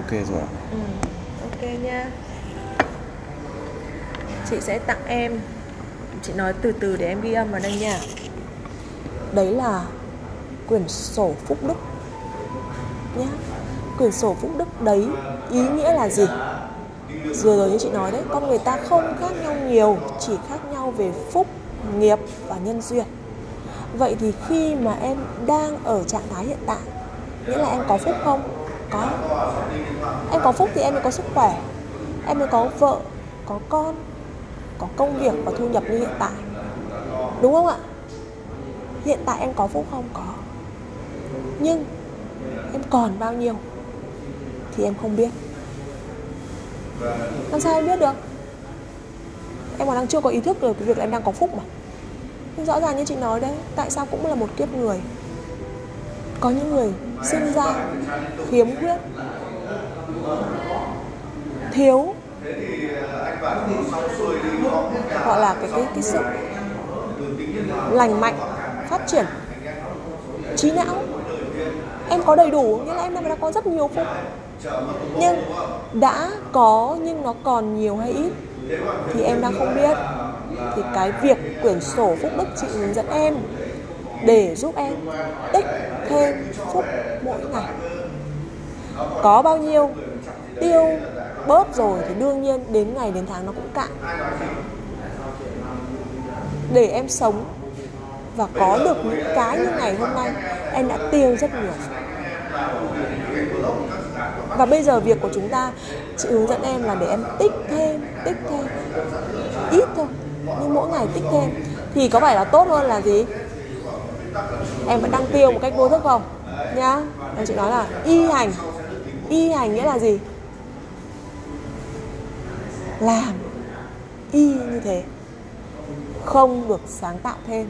ok rồi. Ạ. ừ. ok nha. Chị sẽ tặng em. Chị nói từ từ để em ghi âm vào đây nha. Đấy là quyển sổ phúc đức nhá. Quyển sổ phúc đức đấy ý nghĩa là gì? Vừa rồi như chị nói đấy, con người ta không khác nhau nhiều, chỉ khác nhau về phúc, nghiệp và nhân duyên. Vậy thì khi mà em đang ở trạng thái hiện tại, nghĩa là em có phúc không? Có. Em có phúc thì em mới có sức khỏe. Em mới có vợ, có con, có công việc và thu nhập như hiện tại. Đúng không ạ? Hiện tại em có phúc không? Có. Nhưng em còn bao nhiêu thì em không biết. Làm sao em biết được? Em còn đang chưa có ý thức được cái việc là em đang có phúc mà. Nhưng rõ ràng như chị nói đấy, tại sao cũng là một kiếp người. Có những người sinh ra khiếm khuyết, thiếu. Gọi là cái cái cái sự lành mạnh, phát triển, trí não. Em có đầy đủ, nghĩa là em đã có rất nhiều phúc nhưng đã có nhưng nó còn nhiều hay ít thì em đang không biết. Thì cái việc quyển sổ phúc đức chị hướng dẫn em để giúp em tích thêm phúc mỗi ngày. Có bao nhiêu tiêu bớt rồi thì đương nhiên đến ngày đến tháng nó cũng cạn. Để em sống và có được những cái như ngày hôm nay, em đã tiêu rất nhiều. Và bây giờ việc của chúng ta chị hướng dẫn em là để em tích thêm tích thêm, ít thôi, nhưng mỗi ngày tích thêm thì có phải là tốt hơn là gì? Em vẫn đang tiêu một cách vô thức không? Nhá. Em chị nói là y hành. Y hành nghĩa là gì? Làm y như thế. Không được sáng tạo thêm.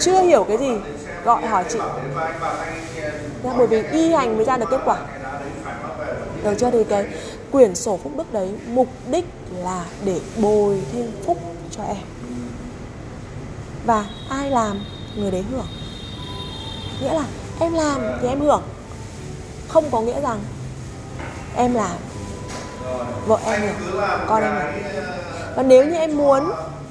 Chưa hiểu cái gì gọi hỏi chị. Nha, bởi vì y hành mới ra được kết quả. Được chưa? Thì cái quyển sổ phúc đức đấy mục đích là để bồi thêm phúc cho em. Và ai làm? Người đấy hưởng. Nghĩa là em làm thì em hưởng. Không có nghĩa rằng em làm vợ em hưởng, con em hưởng. Và nếu như em muốn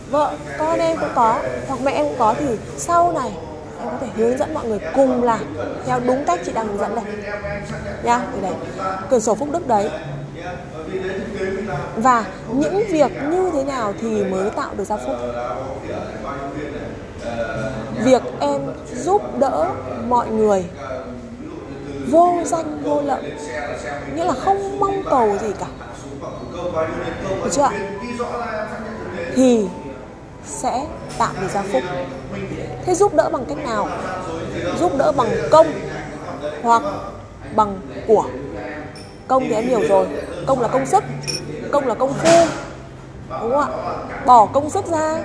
vợ con em cũng có hoặc mẹ em cũng có thì sau này em có thể hướng dẫn mọi người cùng làm theo đúng cách chị đang hướng dẫn đây. Nha, thì đấy. Cửa sổ phúc đức đấy. Và những việc như thế nào thì mới tạo được ra phúc? Việc em giúp đỡ mọi người. Vô danh, vô lợi. Nghĩa là không mong cầu gì cả. Được chưa ạ? Thì sẽ tạo được gia phúc. Thế giúp đỡ bằng cách nào? Giúp đỡ bằng công hoặc bằng của. Công thì em hiểu rồi. Công là công sức, công là công phu. Đúng không ạ? Bỏ công sức ra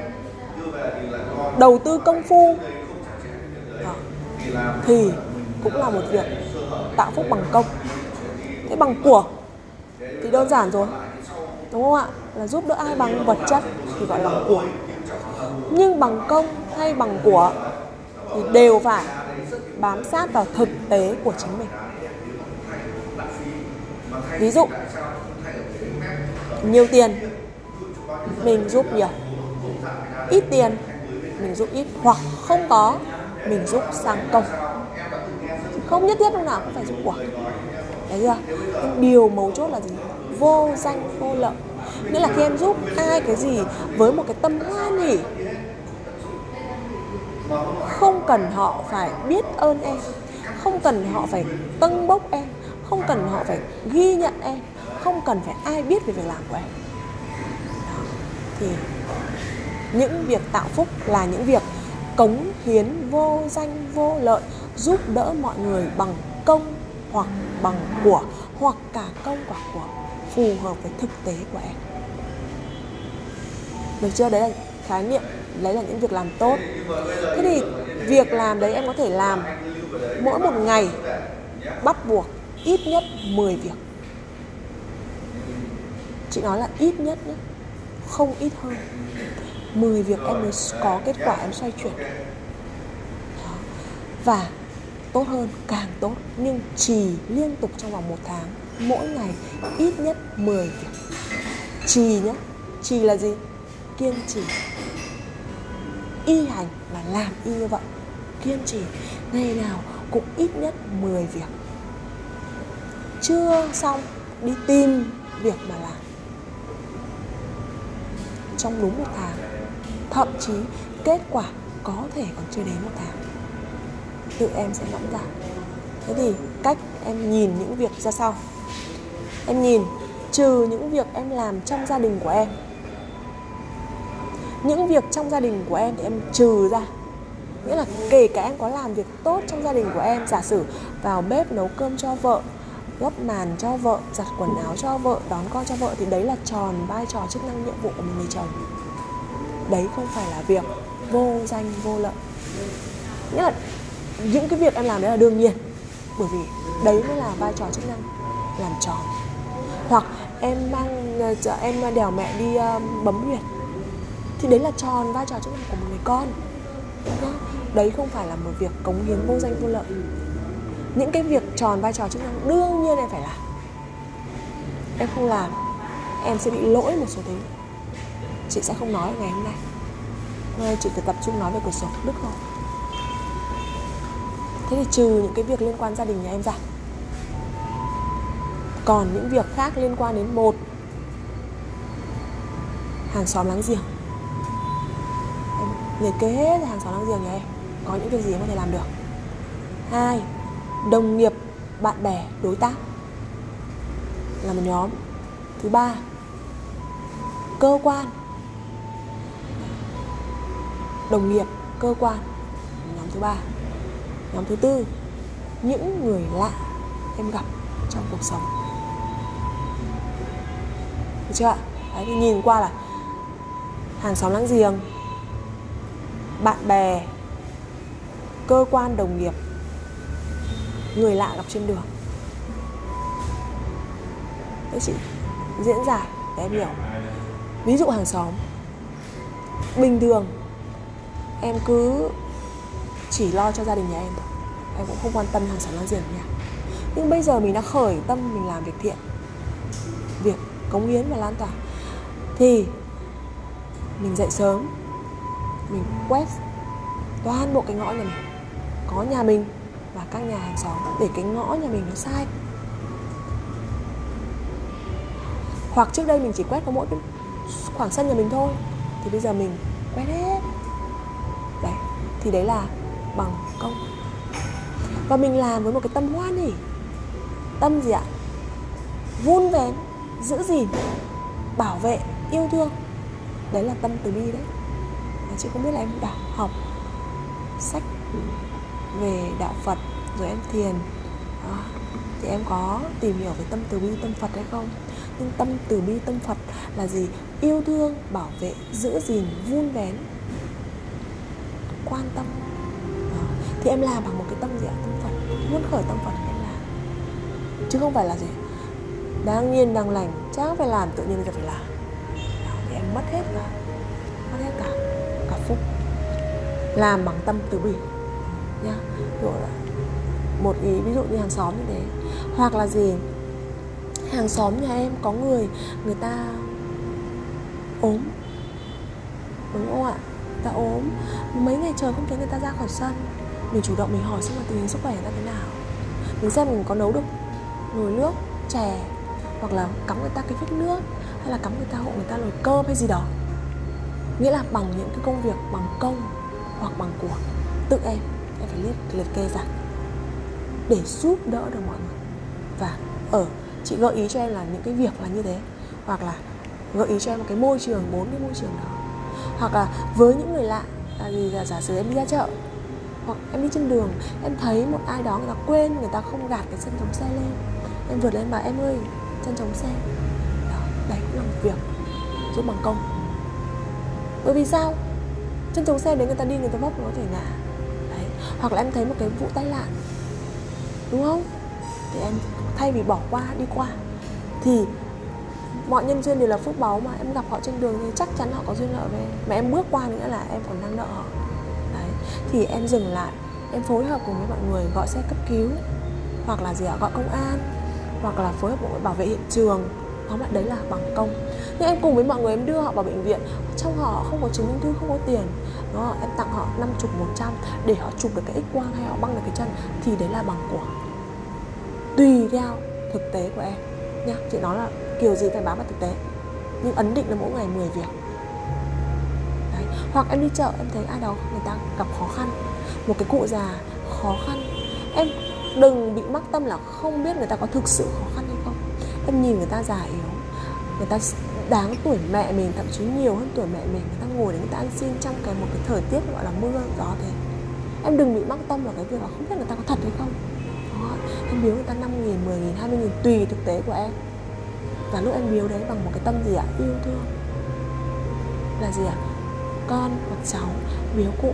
đầu tư công phu. À, thì cũng là một việc tạo phúc bằng công. Thế bằng của thì đơn giản rồi đúng không ạ? Là giúp đỡ ai bằng vật chất thì gọi là của. Nhưng bằng công hay bằng của thì đều phải bám sát vào thực tế của chính mình. Ví dụ nhiều tiền mình giúp nhiều ít tiền mình giúp ít, hoặc không có, mình giúp sang công. Không nhất thiết lúc nào cũng phải giúp của đấy chưa? Nhưng điều mấu chốt là gì? Vô danh, vô lợi. Nghĩa là khi em giúp ai cái gì với một cái tâm hoan hỉ không cần họ phải biết ơn em, không cần họ phải tâng bốc em, không cần họ phải ghi nhận em, không cần phải ai biết về việc làm của em. Đó. thì những việc tạo phúc là những việc cống hiến vô danh vô lợi, giúp đỡ mọi người bằng công hoặc bằng của, hoặc cả công và của, phù hợp với thực tế của em. Được chưa? Đấy là khái niệm, đấy là những việc làm tốt. Thế thì việc làm đấy em có thể làm mỗi một ngày, bắt buộc ít nhất 10 việc. Chị nói là ít nhất nhé, không ít hơn. 10 việc em mới có kết quả em xoay chuyển. Đó. và tốt hơn, càng tốt, nhưng trì liên tục trong vòng một tháng, mỗi ngày ít nhất 10 việc. Trì nhé trì là gì? Kiên trì. Y hành là làm y như vậy, kiên trì, ngày nào cũng ít nhất 10 việc. Chưa xong, đi tìm việc mà làm. Trong đúng một tháng thậm chí, kết quả có thể còn chưa đến một tháng. Tự em sẽ ngẫm ra thế thì cách em nhìn những việc ra sao? Em nhìn trừ những việc em làm trong gia đình của em. Những việc trong gia đình của em thì em trừ ra. Nghĩa là kể cả em có làm việc tốt trong gia đình của em, giả sử vào bếp nấu cơm cho vợ, gấp màn cho vợ, giặt quần áo cho vợ, đón con cho vợ, thì đấy là tròn vai trò chức năng nhiệm vụ của một người chồng đấy không phải là việc vô danh, vô lợi. Nghĩa là những cái việc em làm đấy là đương nhiên, bởi vì đấy mới là vai trò chức năng, làm tròn hoặc em mang ờ, em đèo mẹ đi ờ, bấm huyệt thì đấy là tròn vai trò chức năng của một người con. Đấy không phải là một việc cống hiến vô danh, vô lợi. Những cái việc tròn vai trò chức năng đương nhiên em phải làm. Em không làm, em sẽ bị lỗi một số thứ chị sẽ không nói ngày hôm nay. Hôm nay chị phải tập trung nói về cửa sổ đức thôi thế thì trừ những cái việc liên quan gia đình nhà em ra, còn những việc khác liên quan đến một hàng xóm láng giềng. Em liệt kê hết hàng xóm láng giềng nhà em, có những việc gì em có thể làm được? Hai, đồng nghiệp, bạn bè, đối tác là một nhóm. Thứ ba, cơ quan đồng nghiệp, cơ quan. Nhóm thứ ba. Nhóm thứ tư. Những người lạ em gặp trong cuộc sống. Được chưa ạ? Đấy, thì nhìn qua là hàng xóm láng giềng, bạn bè, cơ quan, đồng nghiệp, người lạ gặp trên đường. Đấy chị, diễn giải để em hiểu. Ví dụ hàng xóm, bình thường em cứ chỉ lo cho gia đình nhà em thôi. Em cũng không quan tâm hàng xóm láng giềng nhà nhưng bây giờ mình đã khởi tâm mình làm việc thiện, việc cống hiến và lan tỏa, thì mình dậy sớm, mình quét toàn bộ cái ngõ nhà mình, có nhà mình và các nhà hàng xóm để cái ngõ nhà mình nó sai. Hoặc trước đây mình chỉ quét có mỗi cái khoảng sân nhà mình thôi, thì bây giờ mình quét hết thì đấy là bằng công. Và mình làm với một cái tâm hoan hỉ tâm gì ạ? Vun vén giữ gìn bảo vệ yêu thương. Đấy là tâm từ bi đấy. Và chị không biết là em đã học sách về đạo phật rồi em thiền. À, thì em có tìm hiểu về tâm từ bi tâm phật hay không? Nhưng tâm từ bi tâm phật là gì? Yêu thương bảo vệ giữ gìn vun vén quan tâm. À, thì em làm bằng một cái tâm gì ạ? Tâm phật. Muốn khởi tâm phật em làm. Chứ không phải là gì. Đang nhiên đang lành. Chắc phải làm tự nhiên bây giờ phải làm. Đó, thì em mất hết cả mất hết cả cả phúc. Làm bằng tâm từ bi. Nhá. Rồi là một ý ví dụ như hàng xóm như thế. Hoặc là gì? Hàng xóm nhà em có người người ta ốm. Đúng không ạ? Ta ốm. Mấy ngày trời không thấy người ta ra khỏi sân. Mình chủ động mình hỏi xem là tình hình sức khỏe người ta thế nào. Mình xem mình có nấu được nồi nước, chè, hoặc là cắm người ta cái phích nước, hay là cắm người ta hộ người ta nồi cơm hay gì đó. Nghĩa là bằng những cái công việc, bằng công hoặc bằng của tự em em phải liệt liệt kê ra để giúp đỡ được mọi người. Và ở chị gợi ý cho em là những cái việc là như thế, hoặc là gợi ý cho em một cái môi trường, bốn cái môi trường đó hoặc là với những người lạ. Là gì giả sử em đi ra chợ, hoặc em đi trên đường, em thấy một ai đó người ta quên, người ta không gạt cái chân chống xe lên. Em vượt lên bảo, em ơi, chân chống xe. Đó, đấy cũng là một việc giúp bằng công. Bởi vì sao? Chân chống xe đến người ta đi, người ta vấp có thể ngã. Đấy, hoặc là em thấy một cái vụ tai nạn, đúng không? Thì em thay vì bỏ qua, đi qua. Thì mọi nhân duyên đều là phúc báu mà, em gặp họ trên đường thì chắc chắn họ có duyên nợ với mà em bước qua nữa là em còn đang nợ họ. Đấy, thì em dừng lại, em phối hợp cùng với mọi người gọi xe cấp cứu, hoặc là gì ạ, gọi công an, hoặc là phối hợp với bảo vệ hiện trường. Tóm lại đấy là bằng công. Nhưng em cùng với mọi người em đưa họ vào bệnh viện. Trong họ không có chứng minh thư, không có tiền. Đó em tặng họ 50 100 để họ chụp được cái x quang hay họ băng được cái chân thì đấy là bằng của. Tùy theo thực tế của em. Nha, chị nói là kiểu gì phải bám vào thực tế. Nhưng ấn định là mỗi ngày 10 việc. Đấy. hoặc em đi chợ em thấy ai đó người ta gặp khó khăn. Một cái cụ già khó khăn. Em đừng bị mắc tâm là không biết người ta có thực sự khó khăn hay không. Em nhìn người ta già yếu. Người ta đáng tuổi mẹ mình thậm chí nhiều hơn tuổi mẹ mình. Người ta ngồi để người ta ăn xin trong cái một cái thời tiết gọi là mưa gió thế. Em đừng bị mắc tâm vào cái việc là không biết người ta có thật hay không. Đó. em biếu người ta 5 nghìn, 10 nghìn, 20 nghìn tùy thực tế của em và lúc em biếu đấy bằng một cái tâm gì ạ? Yêu thương. Là gì ạ? Con hoặc cháu biếu cụ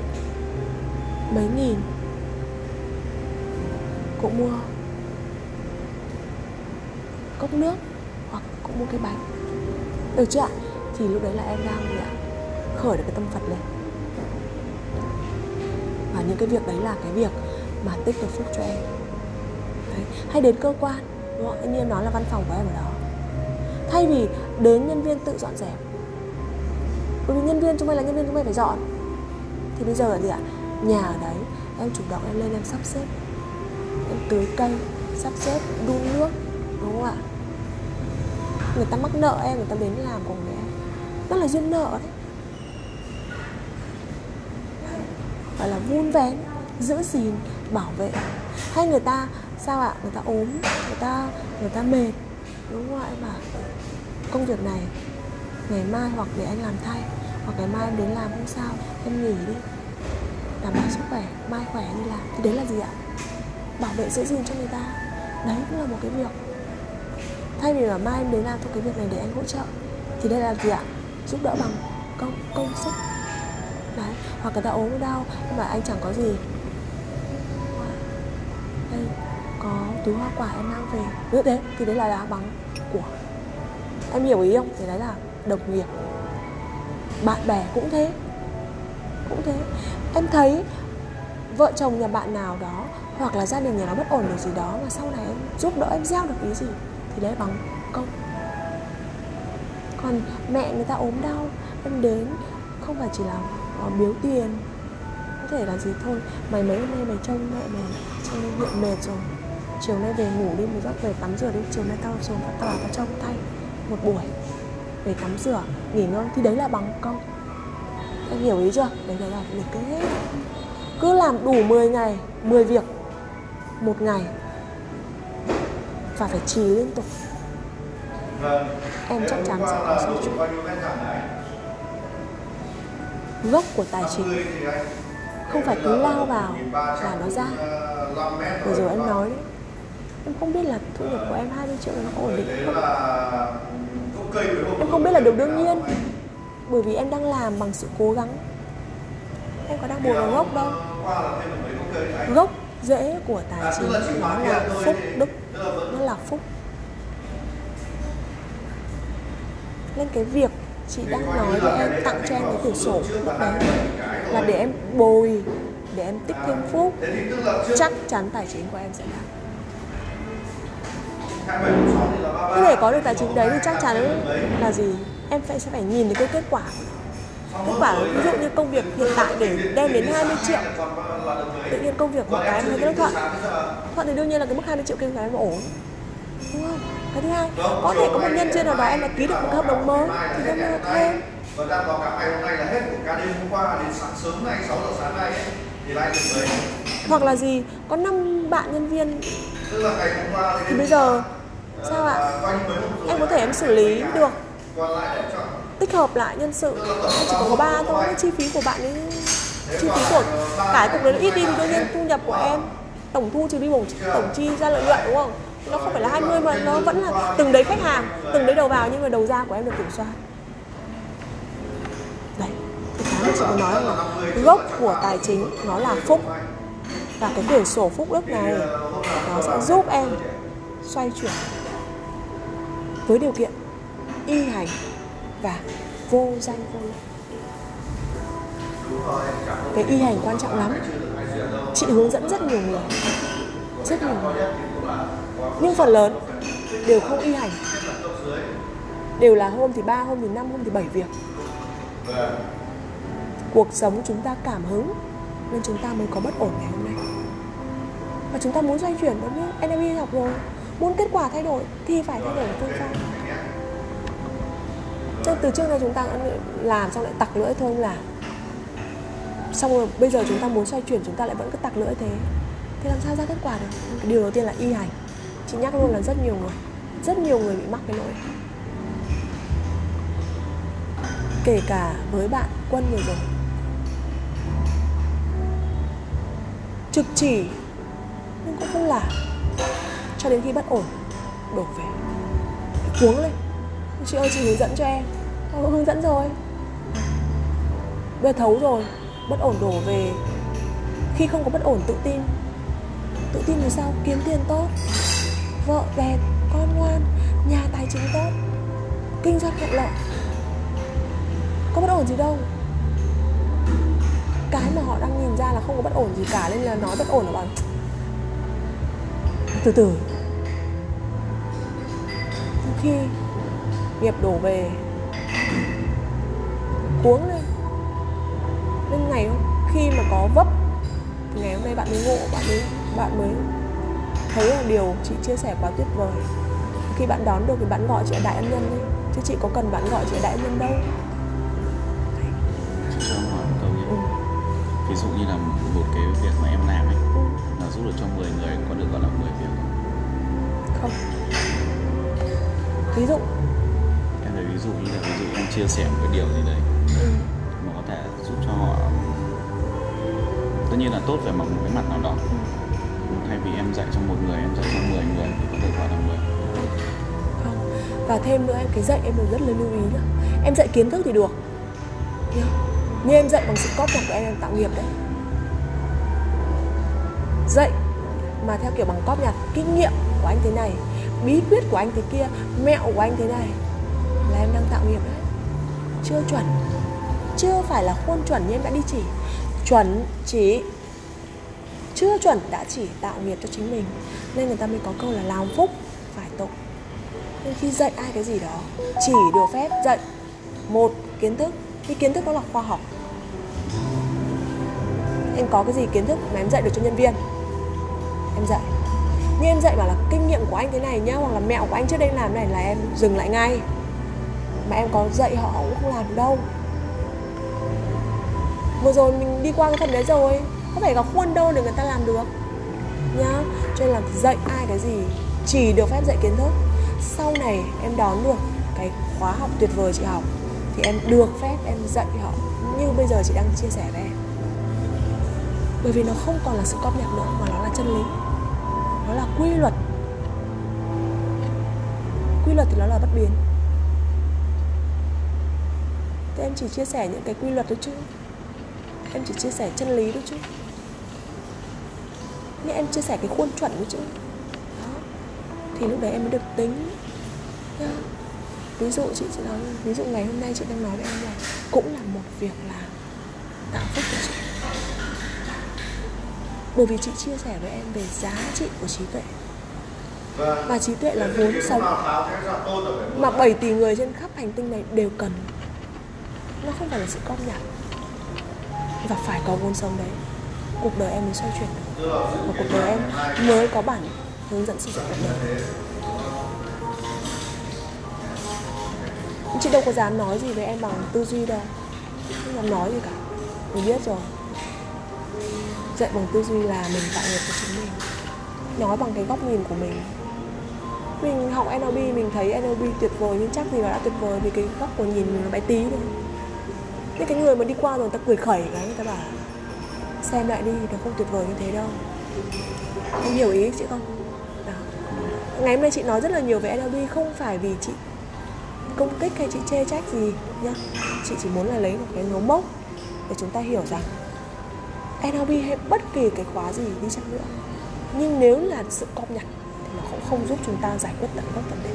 mấy nghìn. Cụ mua cốc nước hoặc cụ mua cái bánh. Được chưa ạ? Thì lúc đấy là em đang gì ạ? Khởi được cái tâm phật lên. Và những cái việc đấy là cái việc mà tích được phúc cho em. Đấy. hay đến cơ quan, đúng không? như em nói là văn phòng của em ở đó thay vì đến nhân viên tự dọn dẹp. Bởi vì nhân viên chúng mày là nhân viên chúng mày phải dọn. Thì bây giờ là gì ạ, nhà ở đấy, em chủ động em lên em sắp xếp. Em tưới cây, sắp xếp, đun nước, đúng không ạ? Người ta mắc nợ em, người ta đến làm cùng với em. Đó là duyên nợ đấy. Gọi là vun vén, giữ gìn, bảo vệ. Hay người ta, sao ạ? Người ta ốm, người ta người ta mệt. Đúng không ạ, em bảo? Công việc này. Ngày mai hoặc để anh làm thay, hoặc ngày mai em đến làm không sao, em nghỉ đi. Đảm bảo sức khỏe, mai khỏe đi làm. Thì đấy là gì ạ? Bảo vệ giữ gìn cho người ta. Đấy cũng là một cái việc. Thay vì là mai em đến làm thôi cái việc này để anh hỗ trợ, thì đây là gì ạ? Giúp đỡ bằng công công sức. Đấy, hoặc người ta ốm đau, nhưng mà anh chẳng có gì. Đây, có túi hoa quả em mang về. Như đấy thì đấy là đá bằng của em hiểu ý không? Thì đấy là đồng nghiệp. Bạn bè cũng thế. Cũng thế. Em thấy vợ chồng nhà bạn nào đó hoặc là gia đình nhà nó bất ổn được gì đó mà sau này em giúp đỡ, em gieo được ý gì thì đấy bằng công. Còn mẹ người ta ốm đau, em đến không phải chỉ là ờ, biếu tiền, có thể là gì thôi. Mày mấy hôm nay mày trông mẹ mày trông bệnh viện mệt rồi. Chiều nay về ngủ đi một giấc về tắm rửa đi, chiều nay tao xuống tao tao trông thay một buổi để tắm rửa, nghỉ ngơi. Thì đấy là bằng công. Em hiểu ý chưa? Đấy là liệt kê hết cứ làm đủ 10 ngày 10 việc một ngày. Và phải trì liên tục. Em chắc chắn sẽ có sự chuyển gốc của tài chính không phải cứ lao vào là nó ra. Vừa rồi em nói đấy, em không biết là thu nhập của em 20 triệu nó có ổn định không? Em không biết là điều đương nhiên. bởi vì em đang làm bằng sự cố gắng. Em có đang buồn vào gốc đâu. Gốc rễ của tài chính nó là phúc đức. nó là phúc. Nên cái việc chị đang nói với em tặng cho em cái cửa sổ lúc đấy là để em bồi để em tích thêm phúc. chắc chắn tài chính của em sẽ đạt có thể có được tài chính đấy thì chắc chắn là gì? Em phải sẽ phải nhìn thấy cái kết quả. Kết quả ví dụ như công việc hiện tại để đem đến 20 triệu. Tự nhiên công việc một cái em thấy cái thuận. Thuận thì đương nhiên là cái mức 20 triệu kia là em ổn. Đúng không? Cái thứ hai có thể có một nhân duyên nào đó em đã ký được một hợp đồng mới thì em mua thêm và đang báo cáo ngày hôm nay là hết của ca đêm hôm qua đến sáng sớm nay 6 giờ sáng nay ấy, thì lại được lấy hoặc là gì? Có năm bạn nhân viên. Tức là ngày hôm qua thì bây giờ sao ạ? Em có thể em xử lý được. Tích hợp lại nhân sự. Em chỉ có ba thôi chi phí của bạn ấy, chi phí của cả cục đấy nó ít đi thì đương nhiên thu nhập của em, tổng thu trừ đi bổng tổng chi ra lợi nhuận, đúng không? Nó không phải là 20 mà nó vẫn là từng đấy khách hàng, từng đấy đầu vào nhưng mà đầu ra của em được kiểm soát. Đấy cái mà chị muốn nói là gốc của tài chính nó là phúc. Và cái cửa sổ phúc đức này, nó sẽ giúp em xoay chuyển với điều kiện y hành và vô danh vô lợi. Cái y hành quan trọng lắm. Chị hướng dẫn rất nhiều người. Rất nhiều người. Nhưng phần lớn đều không y hành. Đều là hôm thì ba, hôm thì năm, hôm thì bảy việc. Cuộc sống chúng ta cảm hứng nên chúng ta mới có bất ổn ngày hôm nay. Và chúng ta muốn xoay chuyển, đúng không? NLP học rồi muốn kết quả thay đổi thì phải thay đổi phương pháp. Chứ từ trước nay chúng ta làm xong lại tặc lưỡi thôi không làm xong rồi, bây giờ chúng ta muốn xoay chuyển, chúng ta lại vẫn cứ tặc lưỡi thế. Thì làm sao ra kết quả được? Cái điều đầu tiên là y hành. Chị nhắc luôn là rất nhiều người, rất nhiều người bị mắc cái lỗi. Kể cả với bạn quân vừa rồi. Trực chỉ, nhưng cũng không làm cho đến khi bất ổn. Đổ về. Cuống lên. Chị ơi chị hướng dẫn cho em. Ờ, hướng dẫn rồi. Bây giờ thấu rồi. Bất ổn đổ về. Khi không có bất ổn tự tin. Tự tin thì sao? Kiếm tiền tốt. Vợ đẹp con ngoan nhà tài chính tốt. Kinh doanh thuận lợi. Có bất ổn gì đâu. Cái mà họ đang nhìn ra là không có bất ổn gì cả nên là nói bất ổn là bằng từ từ khi nghiệp đổ về cuống lên nên ngày khi mà có vấp thì ngày hôm nay bạn mới ngộ bạn mới bạn mới thấy là điều chị chia sẻ quá tuyệt vời khi bạn đón được thì bạn gọi chị là đại ân nhân đi chứ chị có cần bạn gọi chị là đại ân nhân đâu cho hỏi một câu nhé ừ. ví dụ như là một cái việc mà em làm ấy ừ. là giúp được cho 10 người có được gọi là 10 việc không? Ví dụ. Em thấy ví dụ như là ví dụ em chia sẻ một cái điều gì đấy ừ. mà có thể giúp cho họ tất nhiên là tốt về một cái mặt nào đó. Ừ. thay vì em dạy cho một người em dạy cho 10 người thì có thể gọi là 10 không. Và thêm nữa em cái dạy em được rất là lưu ý nhá. Em dạy kiến thức thì được. Nhá. Như em dạy bằng sự cóp nhặt của em em tạo nghiệp đấy. Dạy mà theo kiểu bằng cóp nhặt kinh nghiệm của anh thế này bí quyết của anh thế kia, mẹo của anh thế này là em đang tạo nghiệp đấy. Chưa chuẩn. Chưa phải là khuôn chuẩn như em đã đi chỉ. Chuẩn chỉ, chưa chuẩn đã chỉ tạo nghiệp cho chính mình. Nên người ta mới có câu là làm phúc phải tội. Nên khi dạy ai cái gì đó, chỉ được phép dạy một kiến thức. Cái kiến thức đó là khoa học. Em có cái gì kiến thức mà em dạy được cho nhân viên? Em dạy như em dạy bảo là kinh nghiệm của anh thế này nhá, hoặc là mẹo của anh trước đây làm này là em dừng lại ngay. Mà em có dạy họ cũng không làm đâu. Vừa rồi mình đi qua cái phần đấy rồi, có phải có khuôn đâu để người ta làm được nhá. Cho nên là dạy ai cái gì, chỉ được phép dạy kiến thức. Sau này em đón được cái khóa học tuyệt vời chị học, thì em được phép em dạy họ như bây giờ chị đang chia sẻ với em. Bởi vì nó không còn là sự cóp nhặt nữa, mà nó là chân lý nó là quy luật. Quy luật thì nó là bất biến. Thế em chỉ chia sẻ những cái quy luật thôi chứ. Em chỉ chia sẻ chân lý thôi chứ. Nhưng em chia sẻ cái khuôn chuẩn thôi chứ. Đó. Thì lúc đấy em mới được tính. Nha. ví dụ chị chị nói, ví dụ ngày hôm nay chị đang nói với em là cũng là một việc là tạo phúc bởi vì chị chia sẻ với em về giá trị của trí tuệ. Và trí tuệ là vốn sống. Mà 7 tỷ người trên khắp hành tinh này đều cần. Nó không phải là sự công nhận và phải có vốn sống đấy. Cuộc đời em mới xoay chuyển được. Và cuộc đời em mới có bản hướng dẫn sử dụng. cuộc đời chị đâu có dám nói gì với em bằng tư duy đâu. Không dám nói gì cả. Mình biết rồi dạy bằng tư duy là mình tạo nghiệp cho chính mình. Nói bằng cái góc nhìn của mình. Mình học NLP mình thấy NLP tuyệt vời nhưng chắc gì nó đã tuyệt vời vì cái góc của nhìn mình nó bé tí thôi. Những cái người mà đi qua rồi người ta cười khẩy cái, người ta bảo, xem lại đi, nó không tuyệt vời như thế đâu. Không hiểu ý chị không? Đó. ngày hôm nay chị nói rất là nhiều về NLP không phải vì chị công kích hay chị chê trách gì nhá. Chị chỉ muốn là lấy một cái dấu mốc để chúng ta hiểu rằng NLP hay bất kỳ cái khóa gì đi chăng nữa. Nhưng nếu là sự công nhận thì nó cũng không giúp chúng ta giải quyết tận gốc vấn đề.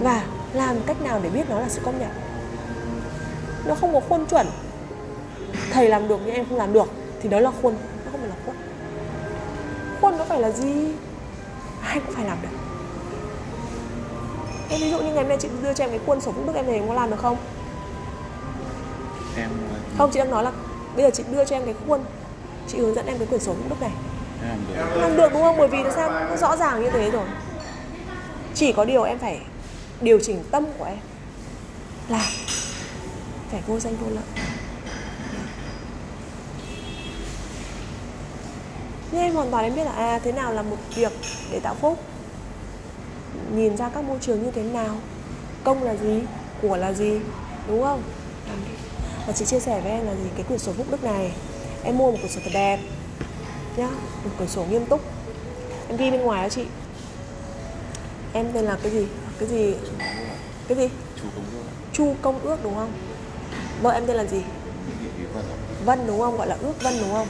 Và làm cách nào để biết nó là sự công nhận nó không có khuôn chuẩn. Thầy làm được nhưng em không làm được thì đó là khuôn nó không phải là khuôn. Khuôn nó phải là gì? Ai cũng phải làm được. Em ví dụ như ngày hôm nay chị đưa cho em cái khuôn sổ phúc đức em về em có làm được không? Em không chị đang nói là bây giờ chị đưa cho em cái khuôn. Chị hướng dẫn em cái quyển sổ đức này. Làm được đúng không? Bởi vì nó sao? Nó rõ ràng như thế rồi. Chỉ có điều em phải điều chỉnh tâm của em. Là phải vô danh vô lợi. Nhưng em hoàn toàn em biết là à thế nào là một việc để tạo phúc? Nhìn ra các môi trường như thế nào? Công là gì? Của là gì? Đúng không và chị chia sẻ với em là gì? Cái quyển sổ phúc đức này em mua một quyển sổ thật đẹp nhá một quyển sổ nghiêm túc. Em ghi bên ngoài đó chị. Em tên là cái gì? Cái gì? Cái gì? Chú công ước. Chu công ước đúng không? Vợ em tên là gì? Vân đúng không? Gọi là ước vân đúng không?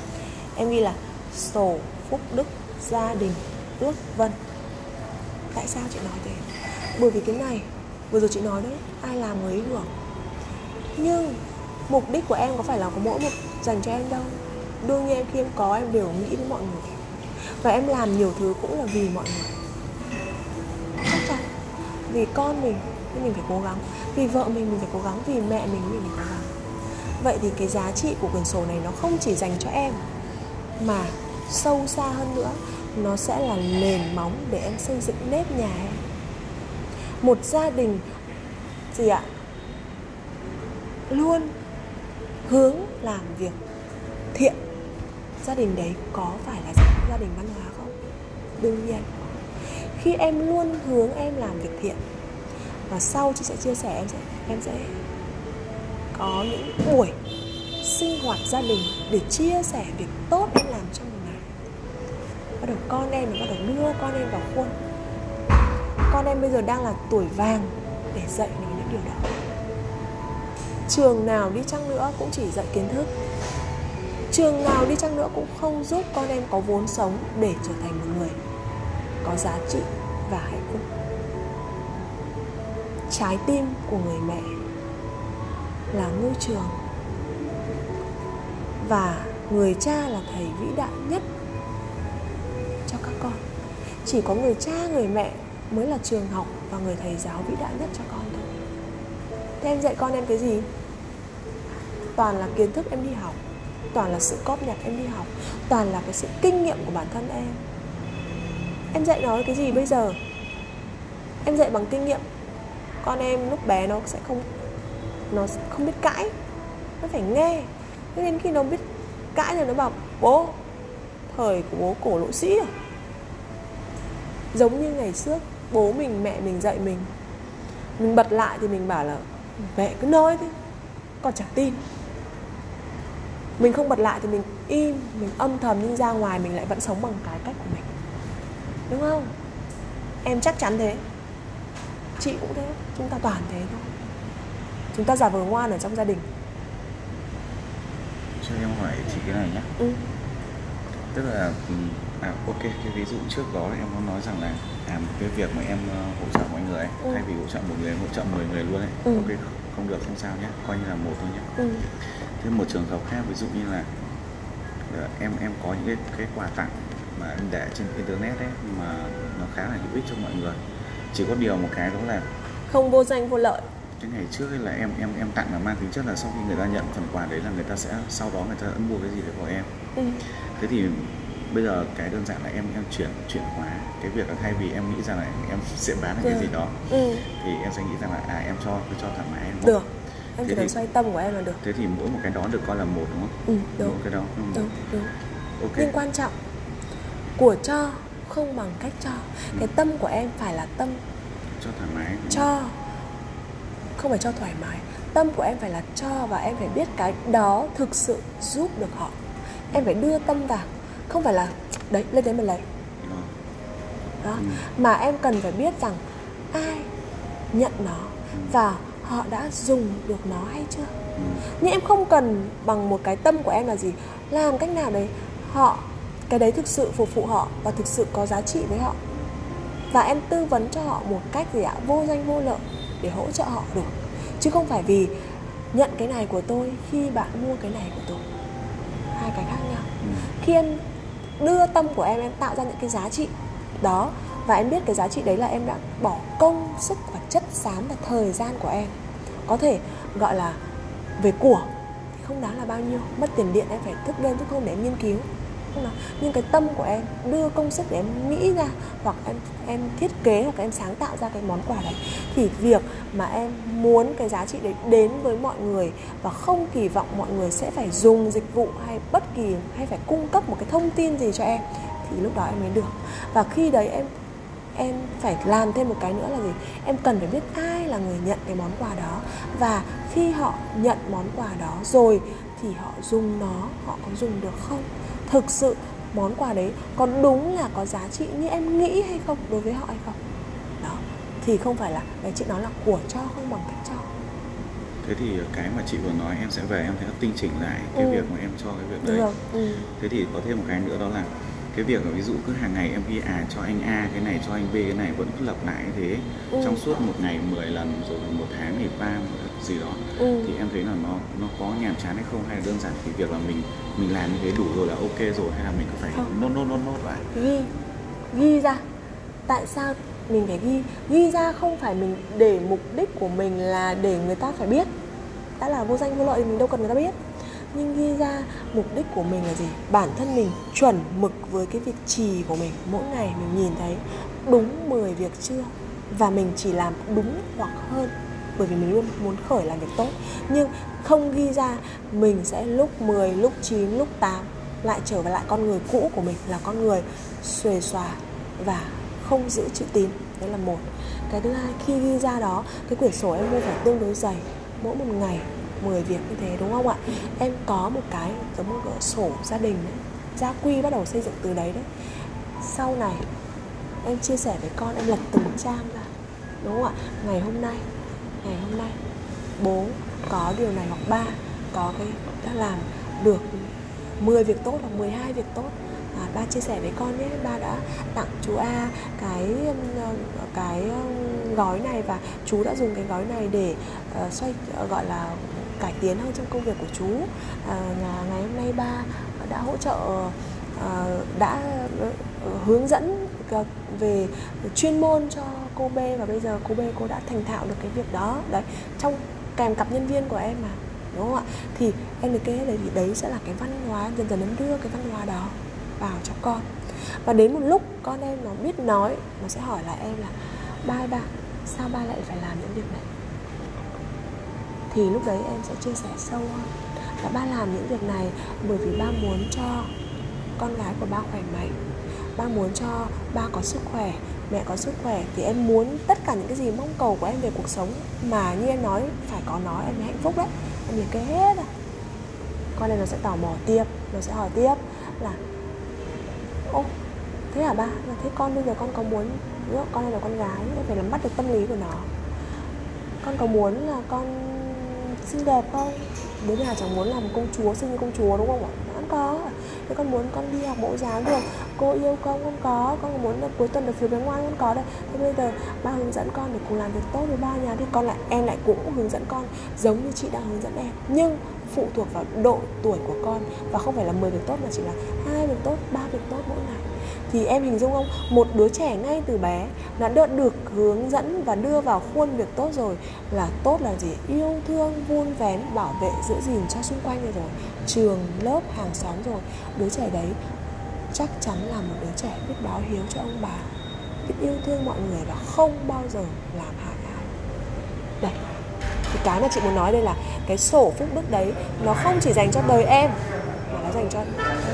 Em ghi là sổ phúc đức gia đình ước vân. Tại sao chị nói thế? Bởi vì cái này vừa rồi chị nói đấy ai làm người ấy hưởng nhưng mục đích của em có phải là có mỗi một dành cho em đâu. Đương nhiên khi em có, em đều nghĩ đến mọi người. Và em làm nhiều thứ cũng là vì mọi người. Chắc chắn. Vì con mình nên mình phải cố gắng. Vì vợ mình mình phải cố gắng. Vì mẹ mình mình phải cố gắng. Vậy thì cái giá trị của quyển sổ này nó không chỉ dành cho em, mà sâu xa hơn nữa, nó sẽ là nền móng để em xây dựng nếp nhà em. Một gia đình, gì ạ? Luôn hướng làm việc thiện, gia đình đấy có phải là gia đình văn hóa không? Đương nhiên. Khi em luôn hướng em làm việc thiện, và sau chị sẽ chia sẻ, em sẽ em sẽ có những buổi sinh hoạt gia đình để chia sẻ việc tốt em làm trong một ngày. Bắt đầu con em bắt đầu đưa con em vào khuôn. Con em bây giờ đang là tuổi vàng để dạy mình những điều đó trường nào đi chăng nữa cũng chỉ dạy kiến thức. Trường nào đi chăng nữa cũng không giúp con em có vốn sống để trở thành một người có giá trị và hạnh phúc. Trái tim của người mẹ là ngôi trường và người cha là thầy vĩ đại nhất cho các con. Chỉ có người cha, người mẹ mới là trường học và người thầy giáo vĩ đại nhất cho con thôi. Thế em dạy con em cái gì? Toàn là kiến thức em đi học. Toàn là sự cóp nhặt em đi học. Toàn là cái sự kinh nghiệm của bản thân em. Em dạy nó cái gì bây giờ? Em dạy bằng kinh nghiệm. Con em lúc bé nó sẽ không, nó không biết cãi. Nó phải nghe. Thế nên khi nó biết cãi rồi nó bảo, bố, thời của bố cổ lỗ sĩ à? giống như ngày trước bố mình, mẹ mình dạy mình. Mình bật lại thì mình bảo là, mẹ cứ nói thế, con chẳng tin mình không bật lại thì mình im mình âm thầm nhưng ra ngoài mình lại vẫn sống bằng cái cách của mình. Đúng không? Em chắc chắn thế. Chị cũng thế chúng ta toàn thế thôi. Chúng ta giả vờ ngoan ở trong gia đình. Cho em hỏi chị cái này nhé ừ. tức là à ok cái ví dụ trước đó em có nói rằng là à cái việc mà em ờ, hỗ trợ mọi người ấy, Ừ. thay vì hỗ trợ một người hỗ trợ 10 người luôn ấy. Ừ. ok không được không sao nhé coi như là một thôi nhé Ừ. thế một trường hợp khác ví dụ như là ờ, em em có những cái cái quà tặng mà em để trên internet ấy mà nó khá là hữu ích cho mọi người chỉ có điều một cái đó là không vô danh vô lợi cái ngày trước ấy là em em em tặng là mang tính chất là sau khi người ta nhận phần quà đấy là người ta sẽ sau đó người ta ấn mua cái gì đấy của em ừ. thế thì bây giờ cái đơn giản là em em chuyển chuyển hóa cái việc là thay vì em nghĩ rằng là em sẽ bán được cái Ừ. gì đó Ừ. thì em sẽ nghĩ rằng là à em cho cứ cho thoải mái em được em chỉ cần xoay tâm của em là được. thế thì mỗi một cái đó được coi là một đúng không? Ừ, mỗi đúng. cái đó một đúng đúng. Ok. Nhưng quan trọng của cho không bằng cách cho. Cái tâm của em phải là tâm cho thoải mái cho. Không phải cho thoải mái. Tâm của em phải là cho và em phải biết cái đó thực sự giúp được họ. Em phải đưa tâm vào. Không phải là đấy lên đấy mình lấy đó. Ừ. mà em cần phải biết rằng ai nhận nó và họ đã dùng được nó hay chưa? Ừ. nhưng em không cần bằng một cái tâm của em là gì? Làm cách nào đấy họ cái đấy thực sự phục vụ họ và thực sự có giá trị với họ. Và em tư vấn cho họ một cách gì ạ? Vô danh vô lợi để hỗ trợ họ được. Chứ không phải vì nhận cái này của tôi khi bạn mua cái này của tôi. Hai cái khác nhau. Ừ. khi em đưa tâm của em em tạo ra những cái giá trị đó và em biết cái giá trị đấy là em đã bỏ công sức và chất xám và thời gian của em có thể gọi là về của, thì không đáng là bao nhiêu. Mất tiền điện em phải thức đêm thức hôm để em nghiên cứu. Không nào nhưng cái tâm của em, đưa công sức để em nghĩ ra, hoặc em em thiết kế, hoặc em sáng tạo ra cái món quà đấy, thì việc mà em muốn cái giá trị đấy đến với mọi người và không kỳ vọng mọi người sẽ phải dùng dịch vụ hay bất kỳ, hay phải cung cấp một cái thông tin gì cho em, thì lúc đó em mới được. Và khi đấy em em phải làm thêm một cái nữa là gì? Em cần phải biết ai là người nhận cái món quà đó. Và khi họ nhận món quà đó rồi thì họ dùng nó họ có dùng được không? Thực sự món quà đấy có đúng là có giá trị như em nghĩ hay không đối với họ hay không? Đó thì không phải là cái chị nói là của cho không bằng cách cho. Thế thì cái mà chị vừa nói em sẽ về em sẽ tinh chỉnh lại cái Ừ. việc mà em cho cái việc đấy. ừ. thế thì có thêm một cái nữa đó là cái việc là ví dụ cứ hàng ngày em ghi à cho anh A cái này cho anh B cái này vẫn cứ lặp lại thế. Ừ. trong suốt một ngày 10 lần rồi một tháng thì ba gì đó Ừ. thì em thấy là nó nó có nhàm chán hay không? Hay là đơn giản thì việc là mình mình làm như thế đủ rồi là ok rồi hay là mình cứ phải Không. nốt nốt nốt nốt lại? Ghi ghi ra. Tại sao mình phải ghi? Ghi ra không phải mình để mục đích của mình là để người ta phải biết. Đã là vô danh vô lợi thì mình đâu cần người ta biết nhưng ghi ra mục đích của mình là gì? Bản thân mình chuẩn mực với cái việc trì của mình. Mỗi ngày mình nhìn thấy đúng 10 việc chưa? Và mình chỉ làm đúng hoặc hơn. Bởi vì mình luôn muốn khởi làm việc tốt. Nhưng không ghi ra mình sẽ lúc 10, lúc 9, lúc 8 lại trở về lại con người cũ của mình là con người xuề xòa và không giữ chữ tín. Đấy là một. Cái thứ hai khi ghi ra đó cái quyển sổ em mua phải tương đối dày. Mỗi một ngày 10 việc như thế đúng không ạ? Em có một cái giống một cái sổ gia đình đấy gia quy bắt đầu xây dựng từ đấy đấy. Sau này em chia sẻ với con em lật từng trang ra đúng không ạ? Ngày hôm nay ngày hôm nay bố có điều này hoặc ba có cái đã làm được 10 việc tốt hoặc 12 việc tốt. À, ba chia sẻ với con nhé ba đã tặng chú A cái ờ, cái ờ, gói này và chú đã dùng cái gói này để uh, xoay uh, gọi là cải tiến hơn trong công việc của chú. À, ngày, ngày hôm nay ba đã hỗ trợ à, đã ờ, hướng dẫn à, về chuyên môn cho cô B và bây giờ cô B cô đã thành thạo được cái việc đó. Đấy trong kèm cặp nhân viên của em mà đúng không ạ? Thì em được kế đấy thì đấy sẽ là cái văn hóa dần dần em đưa cái văn hóa đó vào cho con. Và đến một lúc con em nó biết nói nó sẽ hỏi lại em là ba ba sao ba lại phải làm những việc này? Thì lúc đấy em sẽ chia sẻ sâu hơn là ba làm những việc này bởi vì ba muốn cho con gái của ba khỏe mạnh. Ba muốn cho ba có sức khỏe, mẹ có sức khỏe thì em muốn tất cả những cái gì mong cầu của em về cuộc sống mà như em nói, phải có nó em mới hạnh phúc đấy. Em liệt kê hết rồi con này nó sẽ tò mò tiếp, nó sẽ hỏi tiếp là, ô, thế hả ba? Là thế con bây giờ con có muốn con này là con gái? Em phải nắm bắt được tâm lý của nó. Con có muốn là con xinh đẹp không? Đứa nào chẳng muốn làm công chúa xinh như công chúa đúng không ạ? Vẫn có. Thế con muốn con đi học mẫu giáo được. Cô yêu con không có. Con muốn là cuối tuần được phiếu bé ngoan con có đây thế bây giờ ba hướng dẫn con để cùng làm việc tốt với ba nhà thì con lại, em lại cũng hướng dẫn con giống như chị đang hướng dẫn em. Nhưng phụ thuộc vào độ tuổi của con. Và không phải là 10 việc tốt mà chỉ là hai việc tốt, ba việc tốt mỗi ngày thì em hình dung không? Một đứa trẻ ngay từ bé nó đã được hướng dẫn và đưa vào khuôn việc tốt rồi là tốt là gì? Yêu thương vun vén bảo vệ giữ gìn cho xung quanh rồi, rồi. Trường lớp hàng xóm rồi. Đứa trẻ đấy chắc chắn là một đứa trẻ biết báo hiếu cho ông bà. Biết yêu thương mọi người và không bao giờ làm hại ai. Đây. Thì cái mà chị muốn nói đây là cái sổ phúc đức đấy nó không chỉ dành cho đời em dành cho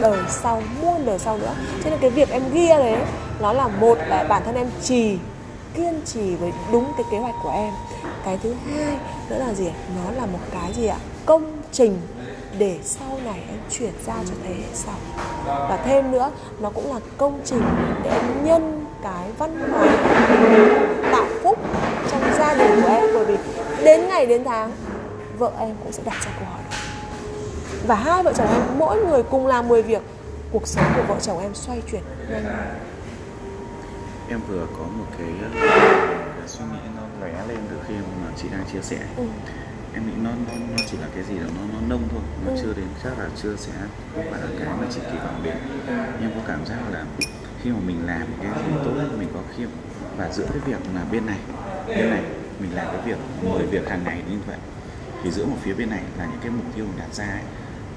đời sau, muôn đời sau nữa. Cho nên cái việc em ghi ra đấy, nó là một là bản thân em trì, kiên trì với đúng cái kế hoạch của em. Cái thứ hai nữa là gì nó là một cái gì ạ? Công trình để sau này em chuyển giao cho thế hệ sau. Và thêm nữa, nó cũng là công trình để em nhân cái văn hóa tạo phúc trong gia đình của em. Bởi vì đến ngày đến tháng, vợ em cũng sẽ đặt ra câu hỏi. đó và hai vợ chồng em mỗi người cùng làm 10 việc. Cuộc sống của vợ chồng em xoay chuyển. Nhanh em vừa có một cái, cái suy nghĩ nó lóe lên từ khi mà chị đang chia sẻ. Ừ. em nghĩ nó, nó nó chỉ là cái gì đó nó nó nông thôi. Nó Ừ. chưa đến chắc là chưa sẽ không phải là cái mà chị kỳ vọng đến. Nhưng em có cảm giác là khi mà mình làm cái gì tốt mình có khiêm và giữa cái việc là bên này bên này mình làm cái việc 10 việc hàng ngày như vậy thì giữa một phía bên này là những cái mục tiêu mình đặt ra ấy,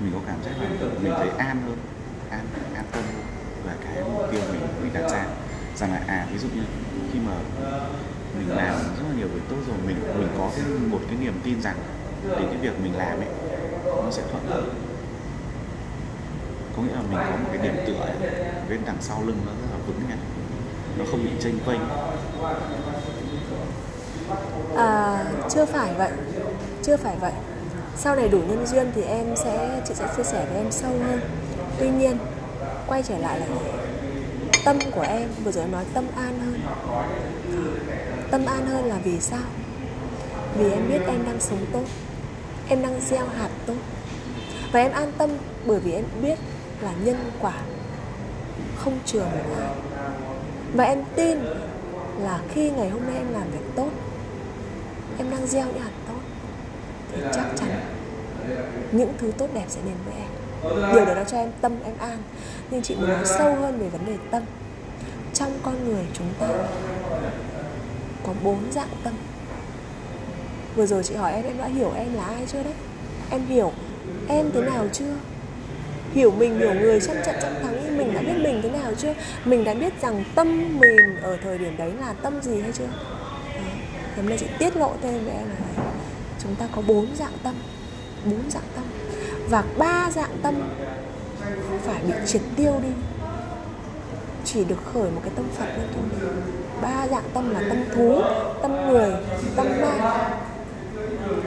mình có cảm giác là mình thấy an hơn an an tâm hơn và cái mục tiêu mình mình đặt ra. Rằng là à ví dụ như khi mà mình làm rất là nhiều việc tốt rồi mình mình có cái một cái niềm tin rằng đến cái việc mình làm ấy nó sẽ thuận lợi. Có nghĩa là mình có một cái điểm tựa ấy, bên đằng sau lưng nó rất là vững nha nó không bị chênh vênh. À, chưa phải vậy Chưa phải vậy. Sau này đủ nhân duyên thì em sẽ, Chị sẽ chia sẻ với em sâu hơn. Tuy nhiên, Quay trở lại là Tâm của em, Vừa rồi em nói tâm an hơn. Tâm an hơn là vì sao? Vì em biết em đang sống tốt, Em đang gieo hạt tốt. Và em an tâm bởi vì em biết là nhân quả Không chừa một ai. Và em tin là khi ngày hôm nay em làm việc tốt, em đang gieo những hạt tốt, thì chắc chắn những thứ tốt đẹp sẽ đến với em. Điều đó cho em tâm em an. Nhưng chị muốn nói sâu hơn về vấn đề tâm. Trong con người chúng ta có bốn dạng tâm. Vừa rồi chị hỏi em em đã hiểu em là ai chưa đấy? Em hiểu em thế nào chưa? Hiểu mình, hiểu người trăm trận trăm thắng nhưng mình đã biết mình thế nào chưa? Mình đã biết rằng tâm mình ở thời điểm đấy là tâm gì hay chưa? Hôm nay chị tiết lộ thêm với em là Chúng ta có bốn dạng tâm bốn dạng tâm. Và ba dạng tâm Phải bị triệt tiêu đi. Chỉ được khởi một cái tâm Phật lên thôi. Ba dạng tâm là tâm thú Tâm người, tâm ma.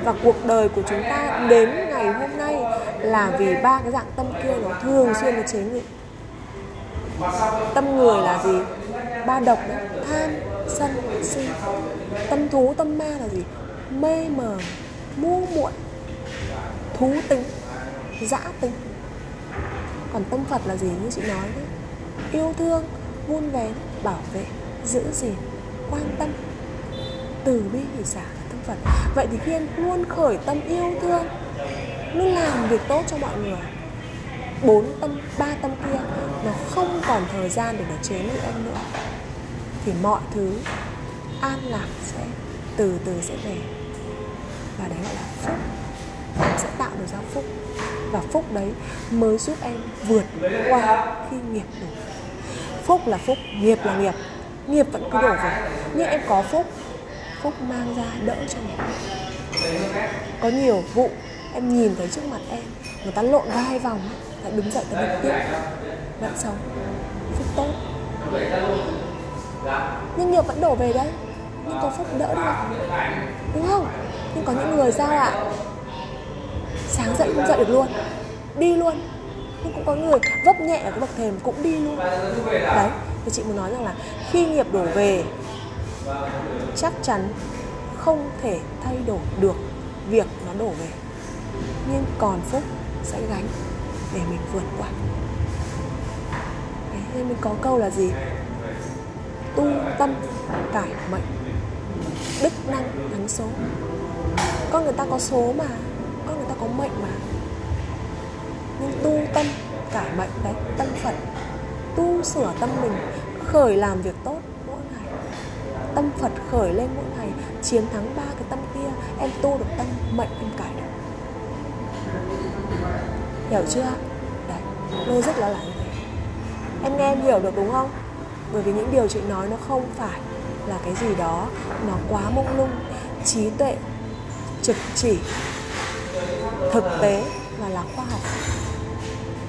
Và cuộc đời của chúng ta đến ngày hôm nay Là vì ba cái dạng tâm kia nó thường xuyên nó chế ngự. Tâm người là gì? Ba độc đó. Tham, sân, si. Tâm thú tâm ma là gì? Mê mờ ngu muội thú tính, dã tính. Còn tâm phật là gì như chị nói đấy? Yêu thương vun vén, bảo vệ, giữ gìn, quan tâm. Từ bi thì xả tâm phật. Vậy thì khi em luôn khởi tâm yêu thương luôn làm việc tốt cho mọi người. Bốn tâm, ba tâm kia, nó không còn thời gian để nó chế ngự em nữa. Thì mọi thứ an lạc sẽ, từ từ sẽ về. Và đấy gọi là phúc em sẽ tạo được ra phúc. Và phúc đấy mới giúp em vượt qua khi nghiệp đổ phúc là phúc, nghiệp là nghiệp. Nghiệp vẫn cứ đổ về. Nhưng em có phúc. Phúc mang ra đỡ cho mình. Có nhiều vụ em nhìn thấy trước mặt em, người ta lộn ra hai vòng lại đứng dậy ta đi tiếp. Vẫn sống. Phúc tốt. Nhưng nghiệp vẫn đổ về đấy. Nhưng có phúc đỡ được. Đúng không? Nhưng có những người sao ạ? à? Sáng dậy không dậy được luôn. Đi luôn. Nhưng cũng có người vấp nhẹ ở cái bậc thềm cũng đi luôn. Đấy thì chị muốn nói rằng là khi nghiệp đổ về chắc chắn không thể thay đổi được việc nó đổ về. Nhưng còn phúc sẽ gánh để mình vượt qua. Đấy, nên mình có câu là gì? Tu tâm cải mệnh. Đức năng thắng số. Con người ta có số mà con người ta có mệnh mà. Nhưng tu tâm cải mệnh đấy, tâm phật, tu sửa tâm mình, khởi làm việc tốt mỗi ngày. Tâm phật khởi lên mỗi ngày, chiến thắng ba cái tâm kia, em tu được tâm, mệnh em cải được. Hiểu chưa? Đấy logic là là như thế em nghe em hiểu được đúng không? Bởi vì những điều chị nói nó không phải là cái gì đó, nó quá mông lung, trí tuệ, trực chỉ thực tế và là khoa học.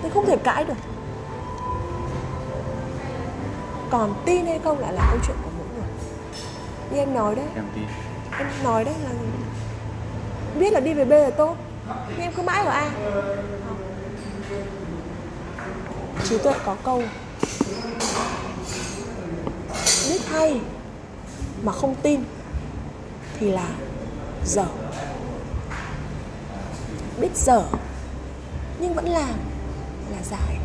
Nên không thể cãi được. Còn tin hay không lại là câu chuyện của mỗi người. Như em nói đấy. Em tin. Em nói đấy là biết là đi về B là tốt nhưng em cứ mãi ở A trí tuệ có câu. Biết hay mà không tin thì là dở biết dở, nhưng vẫn làm là dại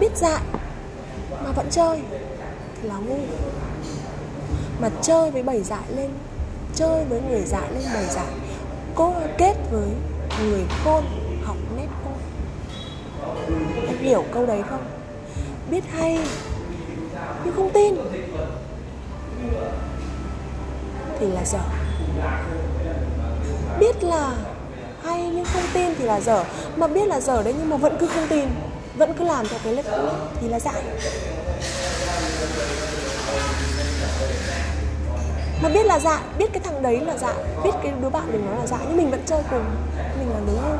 biết dại mà vẫn chơi thì là ngu. Mà chơi với bầy dại lên, chơi với người dại lên bầy dại, cô kết với người khôn học nét khôn. Em hiểu câu đấy không? Biết hay, nhưng không tin. Thì là dở biết là hay nhưng không tin thì là dở. Mà biết là dở đấy nhưng mà vẫn cứ không tin, vẫn cứ làm theo cái lớp cũ thì là dại. Mà biết là dại, biết cái thằng đấy là dại, biết cái đứa bạn mình nó là dại, nhưng mình vẫn chơi cùng, mình là đúng hơn